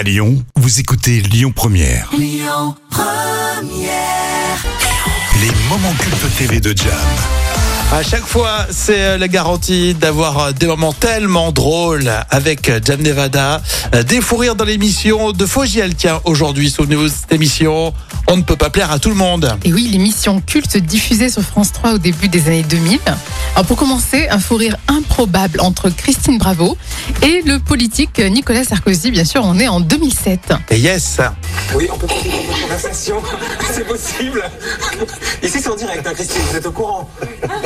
À Lyon, vous écoutez Lyon Première. Les moments cultes TV de Jam. À chaque fois, c'est euh, la garantie d'avoir euh, des moments tellement drôles avec euh, Jam Nevada. Des fous rires dans l'émission de Fogiel. Tiens, aujourd'hui, souvenez-vous de cette émission. On ne peut pas plaire à tout le monde. Et oui, l'émission culte diffusée sur France 3 au début des années 2000. Alors pour commencer, un fou rire improbable entre Christine Bravo et le politique Nicolas Sarkozy. Bien sûr, on est en 2007. Et yes, Oui, on peut continuer notre conversation. C'est possible. Ici, c'est en direct, hein, Christine, vous êtes au courant.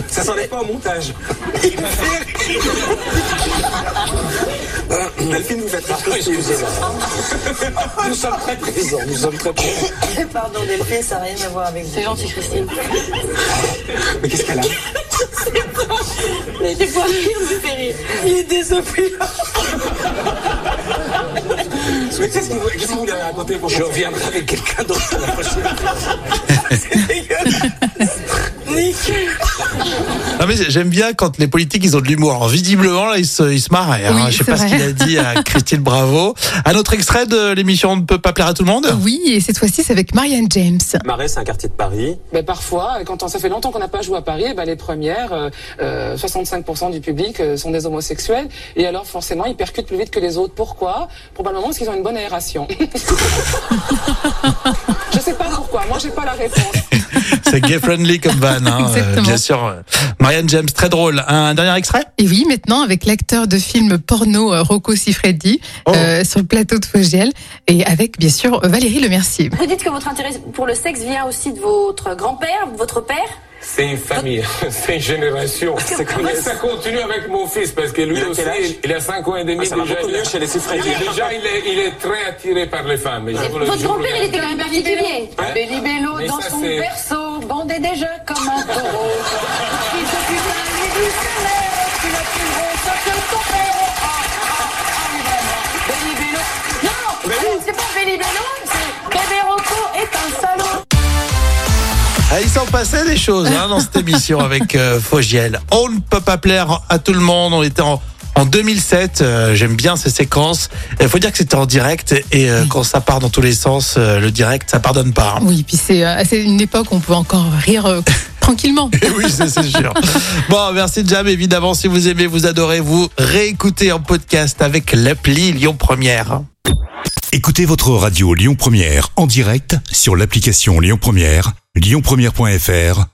Ça s'enlève pas au montage. Delphine, vous faites rare. Nous sommes très présents, nous sommes très présents. Pardon Delphine, ça n'a rien à voir avec vous. C'est gentil Christine. Mais qu'est-ce qu'elle a Mais fois, il me fait rire. Il est désopilant. Mais qu'est-ce que vous, qu'est-ce que vous avez raconté pour Je reviendrai avec quelqu'un d'autre la prochaine Non, mais j'aime bien quand les politiques ils ont de l'humour. Alors, visiblement là ils se, ils se marrent. hein. Oui, Je sais pas ce qu'il a dit à Christine Bravo. Un autre extrait de l'émission On ne peut pas plaire à tout le monde. Oui, et cette fois-ci, c'est avec Marianne James. Marais, c'est un quartier de Paris. Mais parfois, quand on, ça fait longtemps qu'on n'a pas joué à Paris, eh ben les premières, euh, euh, 65% du public euh, sont des homosexuels. Et alors forcément, ils percutent plus vite que les autres. Pourquoi? Probablement parce qu'ils ont une bonne aération. Je sais pas pourquoi. Moi, j'ai pas la réponse. C'est gay friendly comme van. Hein. Euh, Exactement. bien sûr. Marianne James, très drôle. Un dernier extrait? Et oui, maintenant avec l'acteur de film porno euh, Rocco Siffredi Oh. euh, sur le plateau de Fogiel et avec bien sûr Valérie Lemercier. Vous dites que votre intérêt pour le sexe vient aussi de votre grand-père, votre père? C'est une famille, c'est une génération. Comme Mais ça continue avec mon fils parce que lui Il a aussi, il a 5 ans et demi Ah, ça va déjà. il, mieux chez les Siffredi. déjà il, est, il est très attiré par les femmes. Le- Votre le grand-père, il était quand même particulier. Hein? Bélibello Mais dans ça, son berceau, déjà comme un taureau. Il d'un lit du salaire, tu l'as plus gros que ton père. Ah, ah, ah, vraiment. Bélibello. Non, c'est pas Bélibello, c'est Bébé Rocco est un salaud. Ah, il s'en passait des choses hein, dans cette émission avec euh, Fogiel. On ne peut pas plaire à tout le monde. On était en, en 2007. euh, J'aime bien ces séquences. Il faut dire que c'était en direct et euh, quand ça part dans tous les sens, euh, le direct, ça pardonne pas. hein. Oui, puis c'est euh, c'est une époque où on peut encore rire euh, tranquillement. Oui, c'est c'est sûr. Bon, merci Jam. Évidemment, si vous aimez, vous adorez, vous réécoutez en podcast avec l'appli Lyon Première. Écoutez votre radio Lyon Première en direct sur l'application Lyon Première, lyonpremière.fr